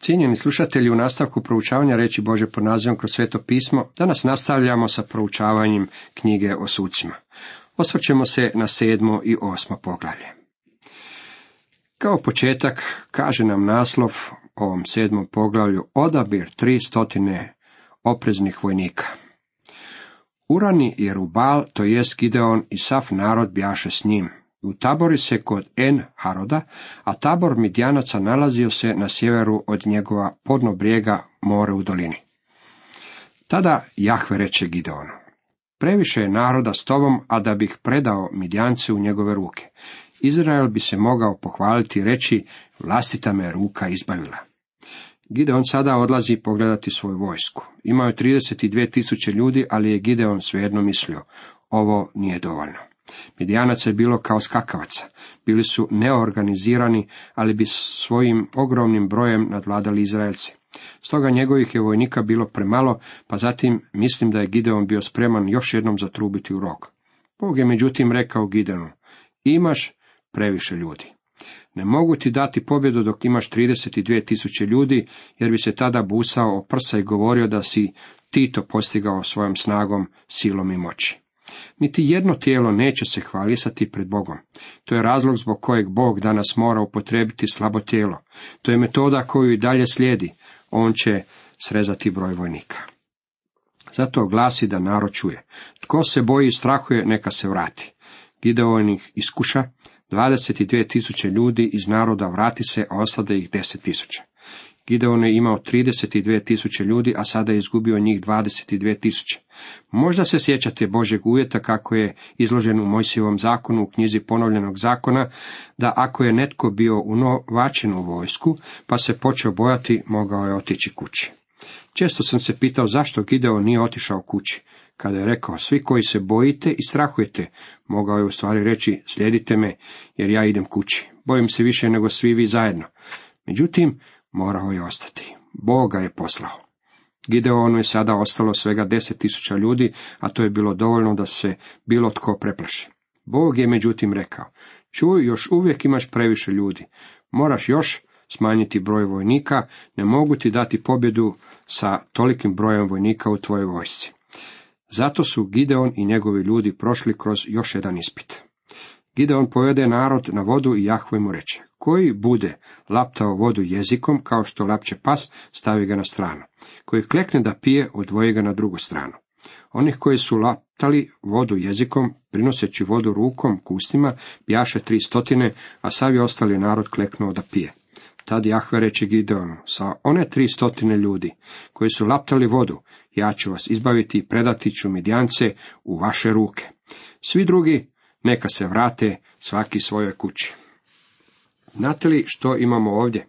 Cijenjeni slušatelji, u nastavku proučavanja reći Bože pod nazivom kroz sveto pismo, danas nastavljamo sa proučavanjem knjige o sucima. Osvrćemo se na sedmo i osmo poglavlje. Kao početak kaže nam naslov ovom sedmom poglavlju odabir tri stotine opreznih vojnika. Urani je Rubal, to jest Gideon i sav narod bjaše s njim. U tabori se kod En Haroda, a tabor Midjanaca nalazio se na sjeveru od njegova podno brijega more u dolini. Tada Jahve reče Gideonu, previše je naroda s tobom, a da bih predao Midjance u njegove ruke. Izrael bi se mogao pohvaliti i reći, vlastita me ruka izbavila. Gideon sada odlazi pogledati svoju vojsku. Imao je 32 tisuće ljudi, ali je Gideon svejedno mislio, ovo nije dovoljno. Midijanaca je bilo kao skakavaca. Bili su neorganizirani, ali bi svojim ogromnim brojem nadvladali Izraelce. Stoga njegovih je vojnika bilo premalo, pa zatim mislim da je Gideon bio spreman još jednom zatrubiti u rog. Bog je međutim rekao Gideonu, imaš previše ljudi. Ne mogu ti dati pobjedu dok imaš 32 tisuće ljudi, jer bi se tada busao o prsa i govorio da si ti to postigao svojom snagom, silom i moći. Niti jedno tijelo neće se hvalisati pred Bogom. To je razlog zbog kojeg Bog danas mora upotrebiti slabo tijelo. To je metoda koju i dalje slijedi. On će srezati broj vojnika. Zato glasi da narod čuje. Tko se boji i strahuje, neka se vrati. Gideon ih iskuša, 22 tisuće ljudi iz naroda vrati se, a osade ih 10 tisuća. Gideon je imao 32 tisuće ljudi, a sada je izgubio njih 22 tisuće. Možda se sjećate Božeg uvjeta kako je izložen u Mojsijevom zakonu u knjizi ponovljenog zakona, da ako je netko bio unovačen u vojsku, pa se počeo bojati, mogao je otići kući. Često sam se pitao zašto Gideon nije otišao kući. Kada je rekao, svi koji se bojite i strahujete, mogao je u stvari reći, slijedite me, jer ja idem kući. Bojim se više nego svi vi zajedno. Međutim, morao je ostati. Boga je poslao. Gideonu je sada ostalo svega deset tisuća ljudi, a to je bilo dovoljno da se bilo tko preplaši. Bog je međutim rekao, čuj, još uvijek imaš previše ljudi, moraš još smanjiti broj vojnika, ne mogu ti dati pobjedu sa tolikim brojem vojnika u tvojoj vojsci. Zato su Gideon i njegovi ljudi prošli kroz još jedan ispit. Gideon povede narod na vodu i Jahve mu reče, koji bude laptao vodu jezikom kao što lapće pas, stavi ga na stranu. Koji klekne da pije, odvoji ga na drugu stranu. Onih koji su laptali vodu jezikom, prinoseći vodu rukom, kustima, bjaše tri stotine, a sav je ostali narod kleknuo da pije. Tad Jahve reče Gideonu, sa one tri stotine ljudi koji su laptali vodu, ja ću vas izbaviti i predati ću midjance u vaše ruke. Svi drugi neka se vrate svaki svojoj kući. Znate li što imamo ovdje?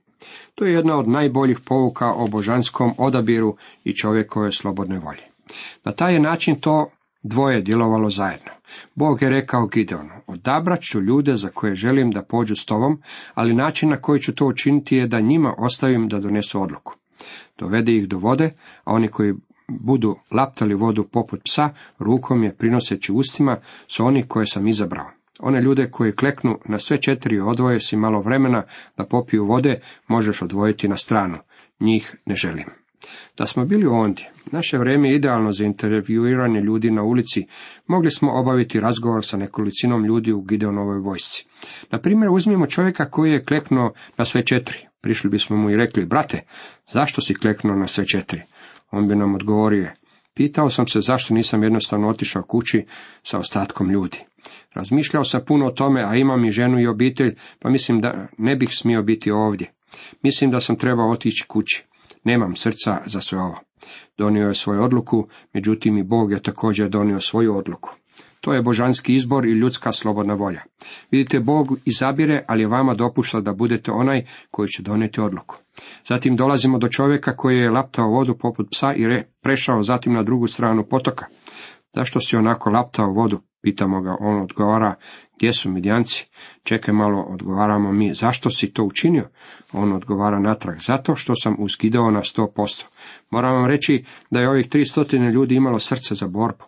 To je jedna od najboljih pouka o božanskom odabiru i čovjekove slobodne volje. Na taj način to dvoje djelovalo zajedno. Bog je rekao Gideonu, odabrat ću ljude za koje želim da pođu s tobom, ali način na koji ću to učiniti je da njima ostavim da donesu odluku. Dovede ih do vode, a oni koji budu laptali vodu poput psa, rukom je prinoseći ustima, su oni koje sam izabrao. One ljude koji kleknu na sve četiri odvoje si malo vremena da popiju vode, možeš odvojiti na stranu. Njih ne želim. Da smo bili ondje, naše vrijeme je idealno za intervjuiranje ljudi na ulici, mogli smo obaviti razgovor sa nekolicinom ljudi u Gideonovoj vojsci. Na primjer, uzmimo čovjeka koji je kleknuo na sve četiri. Prišli bismo mu i rekli, brate, zašto si kleknuo na sve četiri? On bi nam odgovorio, pitao sam se zašto nisam jednostavno otišao kući sa ostatkom ljudi. Razmišljao sam puno o tome, a imam i ženu i obitelj, pa mislim da ne bih smio biti ovdje. Mislim da sam trebao otići kući. Nemam srca za sve ovo. Donio je svoju odluku, međutim i Bog je također donio svoju odluku. To je božanski izbor i ljudska slobodna volja. Vidite, Bog izabire, ali je vama dopušta da budete onaj koji će donijeti odluku. Zatim dolazimo do čovjeka koji je laptao vodu poput psa i re, prešao zatim na drugu stranu potoka. Zašto si onako laptao vodu? Pitamo ga, on odgovara, gdje su midjanci? Čekaj malo, odgovaramo mi, zašto si to učinio? On odgovara natrag, zato što sam uskidao na sto posto. Moram vam reći da je ovih tri stotine ljudi imalo srce za borbu.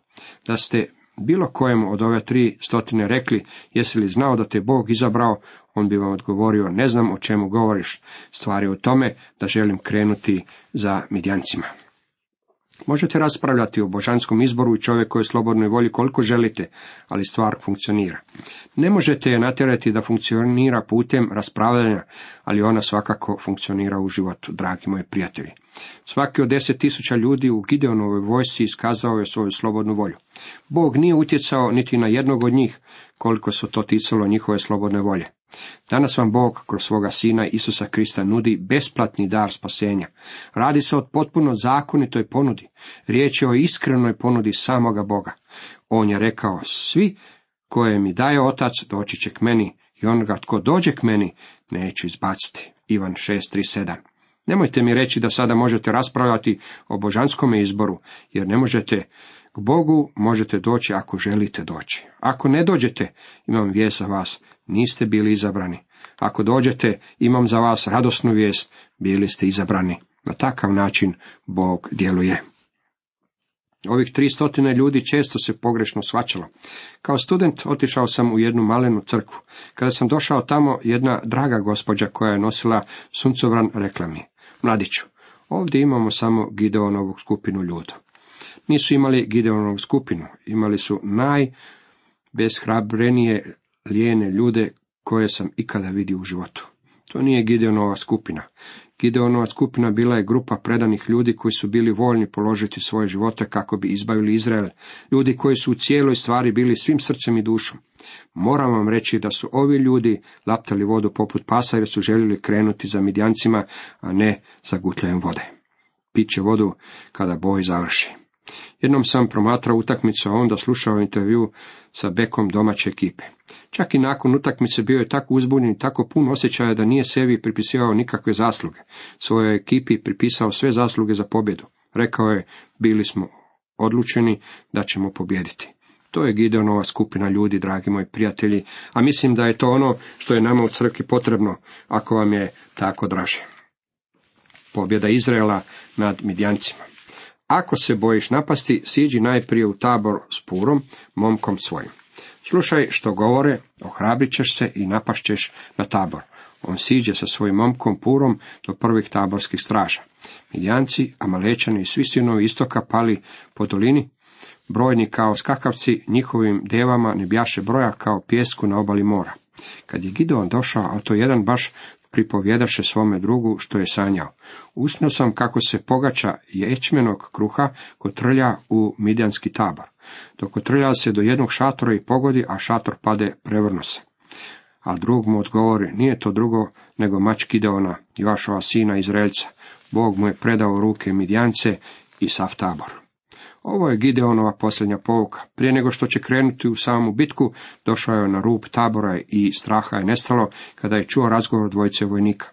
Da ste bilo kojem od ove tri stotine rekli, jesi li znao da te Bog izabrao, on bi vam odgovorio, ne znam o čemu govoriš, stvar je u tome da želim krenuti za midjancima. Možete raspravljati o božanskom izboru i je slobodnoj volji koliko želite, ali stvar funkcionira. Ne možete je natjerati da funkcionira putem raspravljanja, ali ona svakako funkcionira u životu, dragi moji prijatelji. Svaki od deset tisuća ljudi u Gideonovoj vojsci iskazao je svoju slobodnu volju. Bog nije utjecao niti na jednog od njih, koliko su to ticalo njihove slobodne volje. Danas vam Bog kroz svoga Sina Isusa Krista nudi besplatni dar spasenja. Radi se o potpuno zakonitoj ponudi. Riječ je o iskrenoj ponudi samoga Boga. On je rekao, svi koje mi daje otac doći će k meni i onoga tko dođe k meni neću izbaciti. Ivan 6.3.7 Nemojte mi reći da sada možete raspravljati o božanskome izboru, jer ne možete k Bogu možete doći ako želite doći. Ako ne dođete, imam vijest za vas, niste bili izabrani. Ako dođete, imam za vas radosnu vijest, bili ste izabrani. Na takav način Bog djeluje. Ovih tri stotine ljudi često se pogrešno svačalo. Kao student otišao sam u jednu malenu crkvu. Kada sam došao tamo, jedna draga gospođa koja je nosila suncovran rekla mi, mladiću, ovdje imamo samo Gideonovu skupinu ljuda. Nisu imali Gideonovu skupinu, imali su najbezhrabrenije lijene ljude koje sam ikada vidio u životu. To nije Gideonova skupina. Gideonova skupina bila je grupa predanih ljudi koji su bili voljni položiti svoje živote kako bi izbavili Izrael, ljudi koji su u cijeloj stvari bili svim srcem i dušom. Moram vam reći da su ovi ljudi laptali vodu poput pasa jer su željeli krenuti za midjancima, a ne za gutljajem vode. Piće vodu kada boj završi. Jednom sam promatrao utakmicu, a onda slušao intervju sa bekom domaće ekipe. Čak i nakon utakmice bio je tako uzbunjen i tako pun osjećaja da nije sebi pripisivao nikakve zasluge. Svojoj ekipi pripisao sve zasluge za pobjedu. Rekao je, bili smo odlučeni da ćemo pobjediti. To je Gideonova skupina ljudi, dragi moji prijatelji, a mislim da je to ono što je nama u crkvi potrebno, ako vam je tako draže. Pobjeda Izraela nad Midjancima. Ako se bojiš napasti, siđi najprije u tabor s purom, momkom svojim. Slušaj što govore, ohrabrit ćeš se i napašćeš na tabor. On siđe sa svojim momkom purom do prvih taborskih straža. Midjanci, Amalečani i svi sinovi istoka pali po dolini, brojni kao skakavci, njihovim devama ne bjaše broja kao pjesku na obali mora. Kad je Gideon došao, a to jedan baš pripovjedaše svome drugu što je sanjao. Usnio sam kako se pogača ječmenog kruha kotrlja u midjanski tabor. Dok otrlja se do jednog šatora i pogodi, a šator pade, prevrno se. A drug mu odgovori, nije to drugo nego mač Kideona, vašova sina Izraelca. Bog mu je predao ruke Midjance i sav tabor. Ovo je Gideonova posljednja pouka. Prije nego što će krenuti u samu bitku, došao je na rub tabora i straha je nestalo kada je čuo razgovor dvojice vojnika.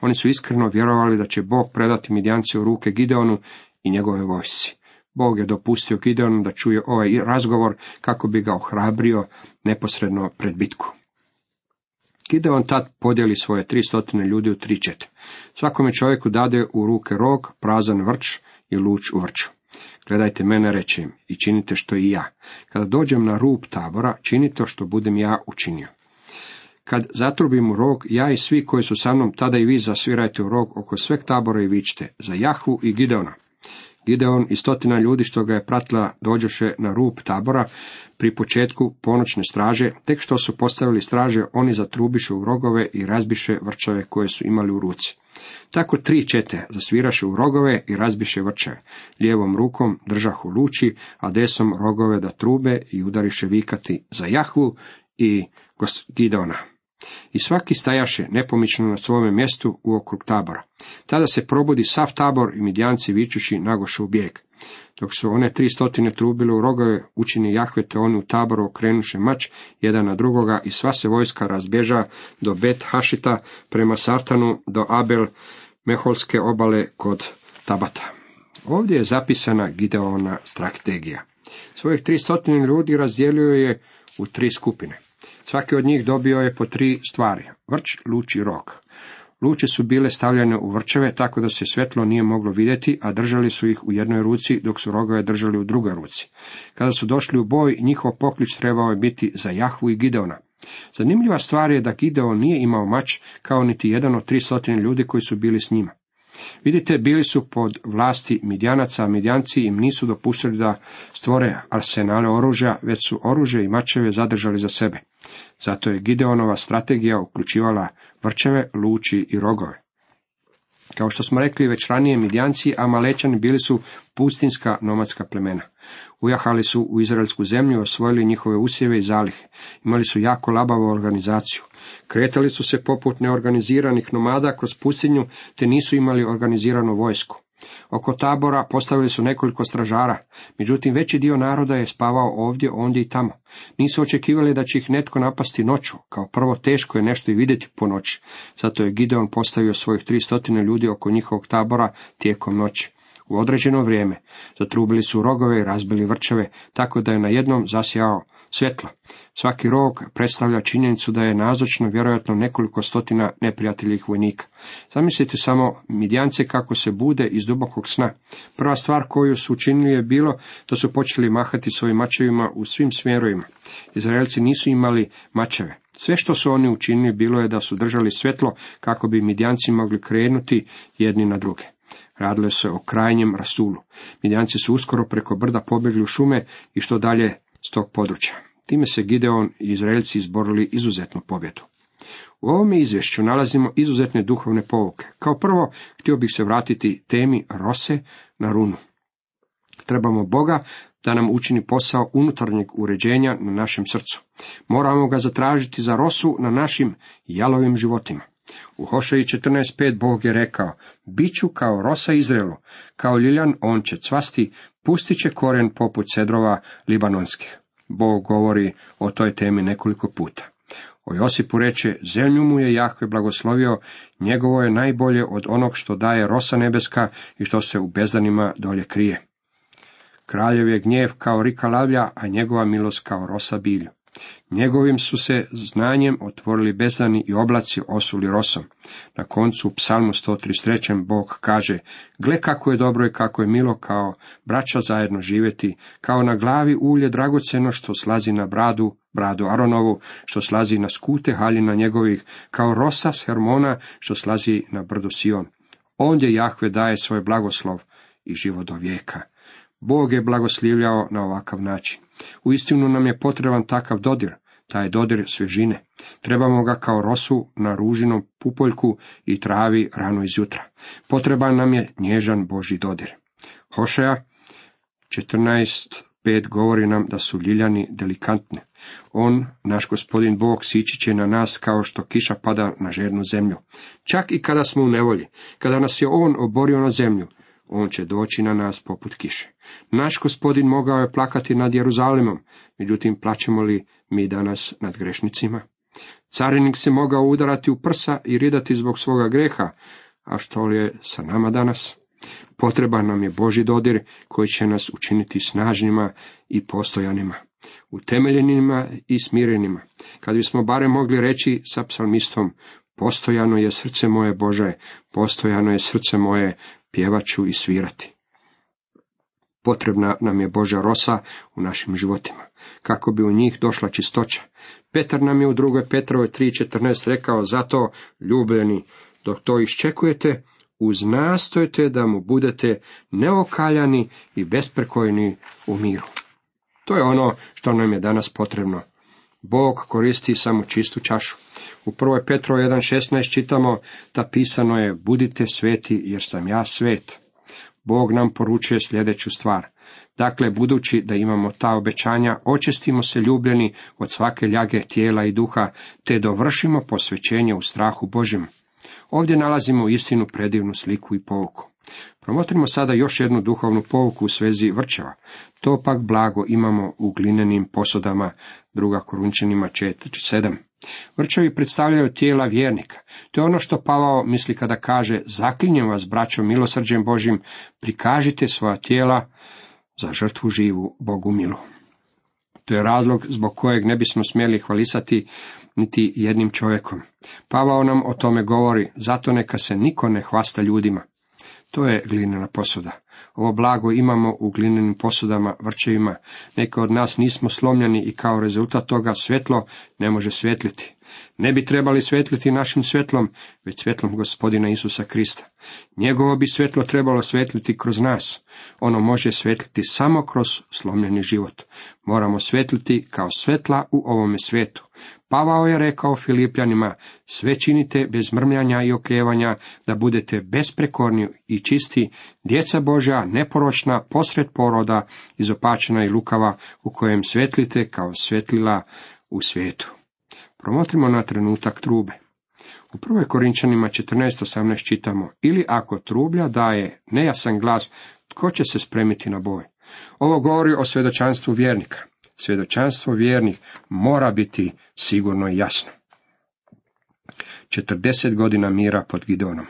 Oni su iskreno vjerovali da će Bog predati Midjance u ruke Gideonu i njegove vojsci. Bog je dopustio Gideonu da čuje ovaj razgovor kako bi ga ohrabrio neposredno pred bitku. Gideon tad podijeli svoje tri stotine ljudi u tri čete. Svakome čovjeku dade u ruke rog, prazan vrč i luč u vrču. Gledajte mene, rečem, i činite što i ja. Kada dođem na rub tabora, činite što budem ja učinio. Kad zatrubim u rog, ja i svi koji su sa mnom, tada i vi zasvirajte u rog oko sveg tabora i vičite, za Jahu i Gideona. Gideon i stotina ljudi što ga je pratila dođoše na rub tabora pri početku ponoćne straže, tek što su postavili straže, oni zatrubiše u rogove i razbiše vrčave koje su imali u ruci. Tako tri čete zasviraše u rogove i razbiše vrčave. Lijevom rukom držahu luči, a desom rogove da trube i udariše vikati za Jahvu i Gideona. I svaki stajaše nepomično na svome mjestu u okrug tabora. Tada se probudi sav tabor i midjanci vičući nagoše u bijeg. Dok su one tri stotine trubile u rogove, učini Jahve te oni u taboru okrenuše mač jedan na drugoga i sva se vojska razbježa do Bet Hašita prema Sartanu do Abel Meholske obale kod Tabata. Ovdje je zapisana Gideona strategija. Svojih tri stotine ljudi razdijelio je u tri skupine. Svaki od njih dobio je po tri stvari, vrč, luč i rog. Luče su bile stavljene u vrčeve tako da se svetlo nije moglo vidjeti, a držali su ih u jednoj ruci, dok su rogove držali u drugoj ruci. Kada su došli u boj, njihov poklič trebao je biti za Jahvu i Gideona. Zanimljiva stvar je da Gideon nije imao mač kao niti jedan od tri ljudi koji su bili s njima. Vidite, bili su pod vlasti Midjanaca, a Midjanci im nisu dopuštili da stvore arsenale oružja, već su oružje i mačeve zadržali za sebe. Zato je Gideonova strategija uključivala vrčeve, luči i rogove. Kao što smo rekli već ranije, Midjanci, a Malečani bili su pustinska nomadska plemena. Ujahali su u izraelsku zemlju, osvojili njihove usjeve i zalihe. Imali su jako labavu organizaciju. Kretali su se poput neorganiziranih nomada kroz pustinju, te nisu imali organiziranu vojsku. Oko tabora postavili su nekoliko stražara, međutim veći dio naroda je spavao ovdje, ondje i tamo. Nisu očekivali da će ih netko napasti noću, kao prvo teško je nešto i vidjeti po noći. Zato je Gideon postavio svojih tri stotine ljudi oko njihovog tabora tijekom noći. U određeno vrijeme zatrubili su rogove i razbili vrčeve, tako da je na jednom zasjao svjetla. Svaki rog predstavlja činjenicu da je nazočno vjerojatno nekoliko stotina neprijateljih vojnika. Zamislite samo midjance kako se bude iz dubokog sna. Prva stvar koju su učinili je bilo da su počeli mahati svojim mačevima u svim smjerovima. Izraelci nisu imali mačeve. Sve što su oni učinili bilo je da su držali svjetlo kako bi midjanci mogli krenuti jedni na druge. Radilo se o krajnjem rasulu. Midjanci su uskoro preko brda pobjegli u šume i što dalje s tog područja. Time se Gideon i Izraelci izborili izuzetnu pobjedu. U ovome izvješću nalazimo izuzetne duhovne povuke. Kao prvo, htio bih se vratiti temi Rose na runu. Trebamo Boga da nam učini posao unutarnjeg uređenja na našem srcu. Moramo ga zatražiti za rosu na našim jalovim životima. U Hošeji 14.5 Bog je rekao, Biću kao rosa Izraelu, kao ljiljan on će cvasti, pustit će koren poput cedrova libanonskih. Bog govori o toj temi nekoliko puta. O Josipu reče, zemlju mu je Jahve blagoslovio, njegovo je najbolje od onog što daje rosa nebeska i što se u bezdanima dolje krije. Kraljev je gnjev kao rika lavlja, a njegova milost kao rosa bilju. Njegovim su se znanjem otvorili bezani i oblaci osuli rosom. Na koncu u psalmu 133. Bog kaže, gle kako je dobro i kako je milo kao braća zajedno živjeti, kao na glavi ulje dragoceno što slazi na bradu, bradu Aronovu, što slazi na skute haljina njegovih, kao rosa s Hermona što slazi na brdu Sion. Ondje Jahve daje svoj blagoslov i život do vijeka. Bog je blagoslivljao na ovakav način. Uistinu nam je potreban takav dodir, taj dodir svježine. Trebamo ga kao rosu na ružinom pupoljku i travi rano izjutra. Potreban nam je nježan Boži dodir. Hošeja 14.5 govori nam da su ljiljani delikantne. On, naš gospodin Bog, sići će na nas kao što kiša pada na žernu zemlju. Čak i kada smo u nevolji, kada nas je On oborio na zemlju, on će doći na nas poput kiše. Naš gospodin mogao je plakati nad Jeruzalemom, međutim plaćemo li mi danas nad grešnicima? Carinik se mogao udarati u prsa i ridati zbog svoga greha, a što li je sa nama danas? Potreban nam je Boži dodir koji će nas učiniti snažnima i postojanima, utemeljenima i smirenima. Kad bismo barem mogli reći sa psalmistom, postojano je srce moje Bože, postojano je srce moje, pjevaću i svirati. Potrebna nam je Božja rosa u našim životima, kako bi u njih došla čistoća. Petar nam je u drugoj Petrovoj 3.14 rekao, zato, ljubeni, dok to iščekujete, uznastojte da mu budete neokaljani i besprekojni u miru. To je ono što nam je danas potrebno. Bog koristi samo čistu čašu. U 1. Petro 1.16 čitamo da pisano je budite sveti jer sam ja svet. Bog nam poručuje sljedeću stvar. Dakle, budući da imamo ta obećanja, očistimo se ljubljeni od svake ljage tijela i duha, te dovršimo posvećenje u strahu Božjem. Ovdje nalazimo istinu predivnu sliku i pouku. Promotrimo sada još jednu duhovnu pouku u svezi vrčeva. To pak blago imamo u glinenim posudama, druga Korunčanima 4.7. Vrčevi predstavljaju tijela vjernika. To je ono što Pavao misli kada kaže, zaklinjem vas, braćo, milosrđem Božim, prikažite svoja tijela za žrtvu živu Bogu milu. To je razlog zbog kojeg ne bismo smjeli hvalisati niti jednim čovjekom. Pavao nam o tome govori, zato neka se niko ne hvasta ljudima. To je glinena posuda. Ovo blago imamo u glinenim posudama, vrčevima. Neki od nas nismo slomljeni i kao rezultat toga svjetlo ne može svjetliti. Ne bi trebali svetliti našim svjetlom, već svjetlom gospodina Isusa Krista. Njegovo bi svjetlo trebalo svetliti kroz nas. Ono može svetliti samo kroz slomljeni život. Moramo svetliti kao svetla u ovome svijetu. Pavao je rekao Filipljanima, sve činite bez mrmljanja i okljevanja, da budete besprekorni i čisti, djeca Božja, neporočna, posred poroda, izopačena i lukava, u kojem svetlite kao svetlila u svijetu. Promotrimo na trenutak trube. U prvoj Korinčanima 14.18 čitamo, ili ako trublja daje nejasan glas, tko će se spremiti na boj? Ovo govori o svjedočanstvu vjernika. Svjedočanstvo vjernih mora biti sigurno i jasno. 40 godina mira pod Gidonom.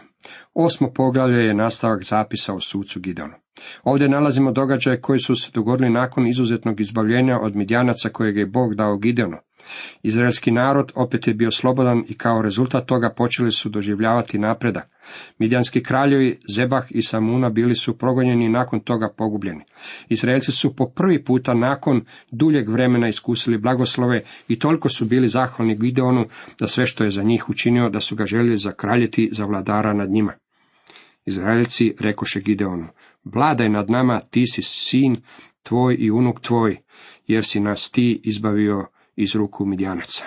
Osmo poglavlje je nastavak zapisa o sucu Gidonu. Ovdje nalazimo događaje koji su se dogodili nakon izuzetnog izbavljenja od Midjanaca kojeg je Bog dao Gideonu. Izraelski narod opet je bio slobodan i kao rezultat toga počeli su doživljavati napredak. Midjanski kraljevi Zebah i Samuna bili su progonjeni i nakon toga pogubljeni. Izraelci su po prvi puta nakon duljeg vremena iskusili blagoslove i toliko su bili zahvalni Gideonu da sve što je za njih učinio da su ga željeli zakraljiti za vladara nad njima. Izraelci rekoše Gideonu, vladaj nad nama, ti si sin tvoj i unuk tvoj, jer si nas ti izbavio iz ruku Midjanaca.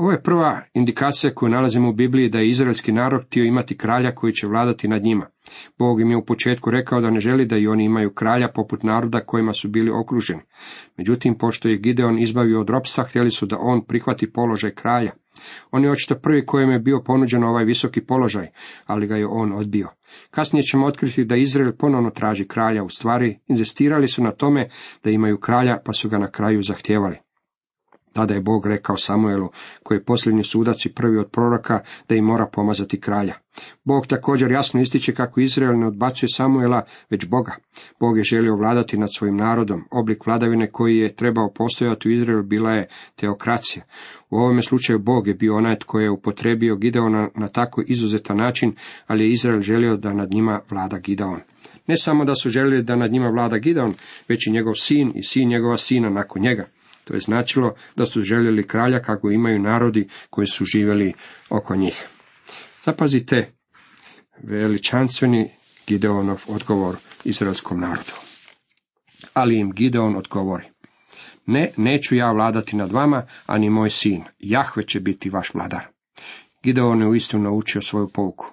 Ovo je prva indikacija koju nalazimo u Bibliji da je izraelski narod htio imati kralja koji će vladati nad njima. Bog im je u početku rekao da ne želi da i oni imaju kralja poput naroda kojima su bili okruženi. Međutim, pošto je Gideon izbavio od ropstva, htjeli su da on prihvati položaj kralja. On je očito prvi kojem je bio ponuđen ovaj visoki položaj, ali ga je on odbio. Kasnije ćemo otkriti da Izrael ponovno traži kralja, u stvari inzistirali su na tome da imaju kralja, pa su ga na kraju zahtijevali. Tada je Bog rekao Samuelu, koji je posljednji sudac i prvi od proroka, da im mora pomazati kralja. Bog također jasno ističe kako Izrael ne odbacuje Samuela, već Boga. Bog je želio vladati nad svojim narodom. Oblik vladavine koji je trebao postojati u Izraelu bila je teokracija. U ovome slučaju Bog je bio onaj tko je upotrebio Gideona na tako izuzetan način, ali je Izrael želio da nad njima vlada Gideon. Ne samo da su željeli da nad njima vlada Gideon, već i njegov sin i sin njegova sina nakon njega. To je značilo da su željeli kralja kako imaju narodi koji su živjeli oko njih. Zapazite veličanstveni Gideonov odgovor izraelskom narodu. Ali im Gideon odgovori. Ne, neću ja vladati nad vama, ani moj sin. Jahve će biti vaš vladar. Gideon je uistinu naučio svoju pouku.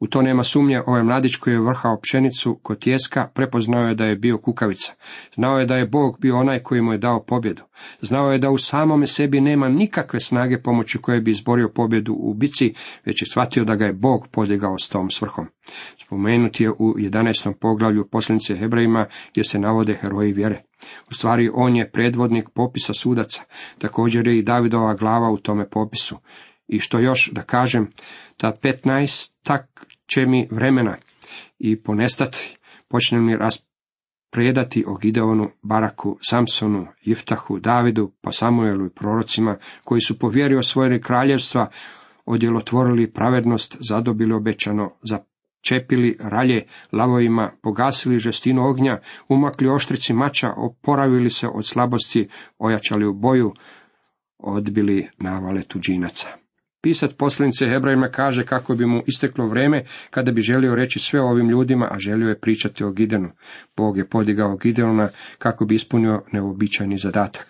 U to nema sumnje, ovaj mladić koji je vrhao pšenicu kod tjeska prepoznao je da je bio kukavica. Znao je da je Bog bio onaj koji mu je dao pobjedu. Znao je da u samome sebi nema nikakve snage pomoću koje bi izborio pobjedu u bici, već je shvatio da ga je Bog podigao s tom svrhom. Spomenuti je u 11. poglavlju posljednice Hebrejima gdje se navode heroji vjere. U stvari on je predvodnik popisa sudaca, također je i Davidova glava u tome popisu. I što još da kažem, ta petnaest tak će mi vremena i ponestati, počne mi raspredati o Gideonu, Baraku, Samsonu, Jiftahu, Davidu, pa Samuelu i prorocima, koji su po vjeri osvojili kraljevstva, odjelotvorili pravednost, zadobili obećano, začepili ralje lavovima, pogasili žestinu ognja, umakli oštrici mača, oporavili se od slabosti, ojačali u boju, odbili navale tuđinaca. Pisac poslanice Hebrajima kaže kako bi mu isteklo vrijeme kada bi želio reći sve ovim ljudima, a želio je pričati o Gidenu. Bog je podigao Gideona kako bi ispunio neobičajni zadatak.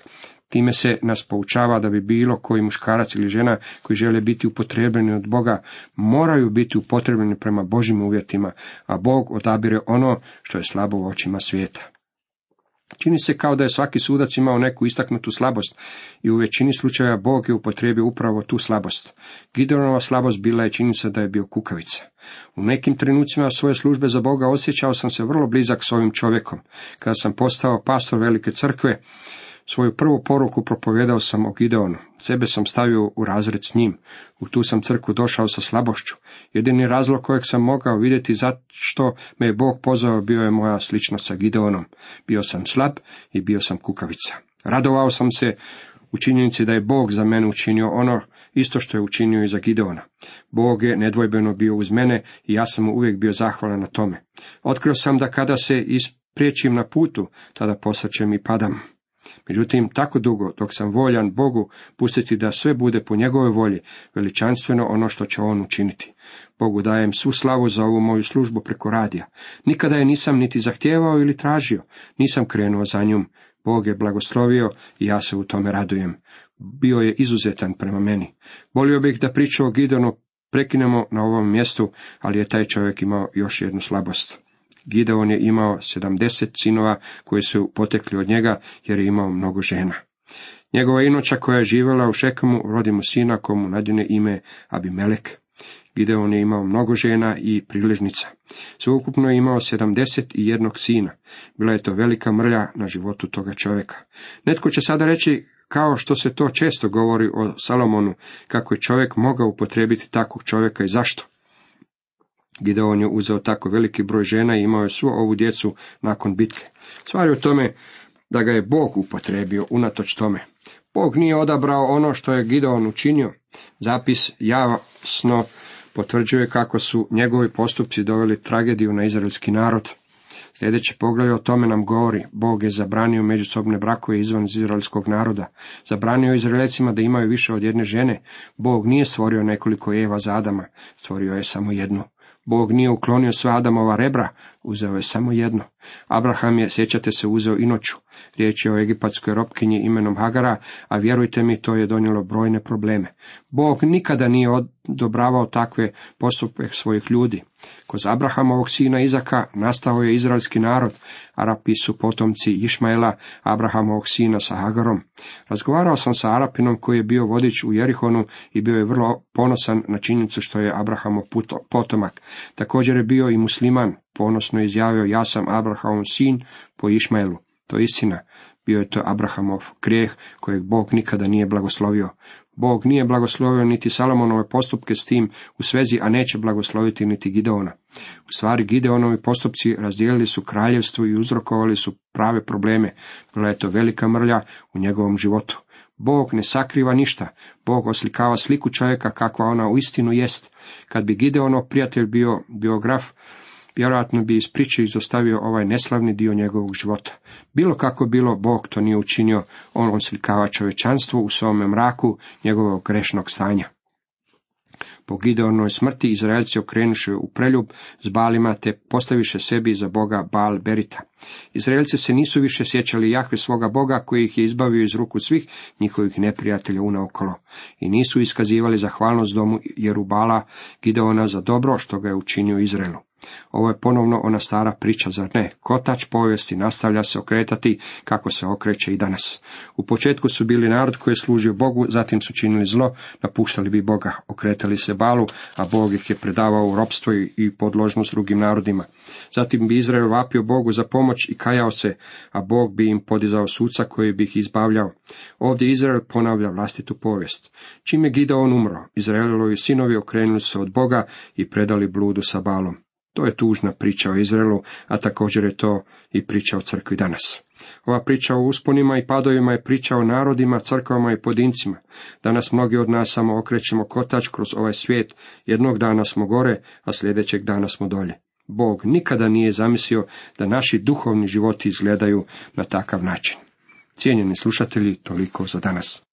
Time se nas poučava da bi bilo koji muškarac ili žena koji žele biti upotrebljeni od Boga, moraju biti upotrebljeni prema Božim uvjetima, a Bog odabire ono što je slabo u očima svijeta. Čini se kao da je svaki sudac imao neku istaknutu slabost i u većini slučajeva Bog je upotrijebio upravo tu slabost. Gideonova slabost bila je činjenica da je bio kukavica. U nekim trenucima svoje službe za Boga osjećao sam se vrlo blizak s ovim čovjekom. Kada sam postao pastor velike crkve, Svoju prvu poruku propovjedao sam o Gideonu. Sebe sam stavio u razred s njim. U tu sam crku došao sa slabošću. Jedini razlog kojeg sam mogao vidjeti zašto me je Bog pozvao bio je moja sličnost sa Gideonom. Bio sam slab i bio sam kukavica. Radovao sam se u činjenici da je Bog za mene učinio ono isto što je učinio i za Gideona. Bog je nedvojbeno bio uz mene i ja sam mu uvijek bio zahvalan na tome. Otkrio sam da kada se ispriječim na putu, tada posrćem i padam. Međutim, tako dugo, dok sam voljan Bogu pustiti da sve bude po njegovoj volji, veličanstveno ono što će on učiniti. Bogu dajem svu slavu za ovu moju službu preko radija. Nikada je nisam niti zahtijevao ili tražio, nisam krenuo za njom. Bog je blagoslovio i ja se u tome radujem. Bio je izuzetan prema meni. Volio bih da priču o Gidonu prekinemo na ovom mjestu, ali je taj čovjek imao još jednu slabost. Gideon je imao sedamdeset sinova koji su potekli od njega jer je imao mnogo žena. Njegova inoća koja je živjela u Šekamu rodi mu sina komu nadjene ime Abimelek. Gideon je imao mnogo žena i priležnica. Sveukupno je imao sedamdeset i jednog sina. Bila je to velika mrlja na životu toga čovjeka. Netko će sada reći, kao što se to često govori o Salomonu, kako je čovjek mogao upotrijebiti takvog čovjeka i zašto. Gideon je uzeo tako veliki broj žena i imao je svu ovu djecu nakon bitke. Stvar je u tome da ga je Bog upotrebio unatoč tome. Bog nije odabrao ono što je Gideon učinio. Zapis jasno potvrđuje kako su njegovi postupci doveli tragediju na izraelski narod. Sljedeći pogled o tome nam govori, Bog je zabranio međusobne brakove izvan izraelskog naroda, zabranio Izraelicima da imaju više od jedne žene, Bog nije stvorio nekoliko Eva za Adama, stvorio je samo jednu. Bog nije uklonio sva Adamova rebra, uzeo je samo jedno. Abraham je, sjećate se, uzeo inoću. Riječ je o egipatskoj ropkinji imenom Hagara, a vjerujte mi, to je donijelo brojne probleme. Bog nikada nije odobravao takve postupke svojih ljudi. Kod Abrahamovog sina Izaka nastao je izraelski narod, Arapi su potomci Išmaela, Abrahamovog sina sa Hagarom. Razgovarao sam sa Arapinom koji je bio vodič u Jerihonu i bio je vrlo ponosan na činjenicu što je Abrahamov potomak. Također je bio i musliman, ponosno izjavio ja sam Abrahamov sin po Išmaelu. To je istina. Bio je to Abrahamov grijeh kojeg Bog nikada nije blagoslovio. Bog nije blagoslovio niti Salomonove postupke s tim u svezi, a neće blagosloviti niti Gideona. U stvari Gideonovi postupci razdijelili su kraljevstvo i uzrokovali su prave probleme. Bila je to velika mrlja u njegovom životu. Bog ne sakriva ništa. Bog oslikava sliku čovjeka kakva ona u istinu jest. Kad bi Gideonov prijatelj bio biograf, vjerojatno bi iz priče izostavio ovaj neslavni dio njegovog života. Bilo kako bilo, Bog to nije učinio, on oslikava čovečanstvo u svome mraku njegovog grešnog stanja. Po Gideonoj smrti Izraelci okrenuše u preljub s balima te postaviše sebi za boga Bal Berita. Izraelci se nisu više sjećali Jahve svoga boga koji ih je izbavio iz ruku svih njihovih neprijatelja unaokolo i nisu iskazivali zahvalnost domu Jerubala Gideona za dobro što ga je učinio Izraelu. Ovo je ponovno ona stara priča, zar ne? Kotač povijesti nastavlja se okretati kako se okreće i danas. U početku su bili narod koji je služio Bogu, zatim su činili zlo, napuštali bi Boga, okretali se balu, a Bog ih je predavao u ropstvo i podložnost drugim narodima. Zatim bi Izrael vapio Bogu za pomoć i kajao se, a Bog bi im podizao suca koji bi ih izbavljao. Ovdje Izrael ponavlja vlastitu povijest. Čim je Gideon umro, Izraelovi sinovi okrenuli se od Boga i predali bludu sa balom. To je tužna priča o Izraelu, a također je to i priča o crkvi danas. Ova priča o usponima i padovima je priča o narodima, crkvama i podincima. Danas mnogi od nas samo okrećemo kotač kroz ovaj svijet, jednog dana smo gore, a sljedećeg dana smo dolje. Bog nikada nije zamislio da naši duhovni životi izgledaju na takav način. Cijenjeni slušatelji, toliko za danas.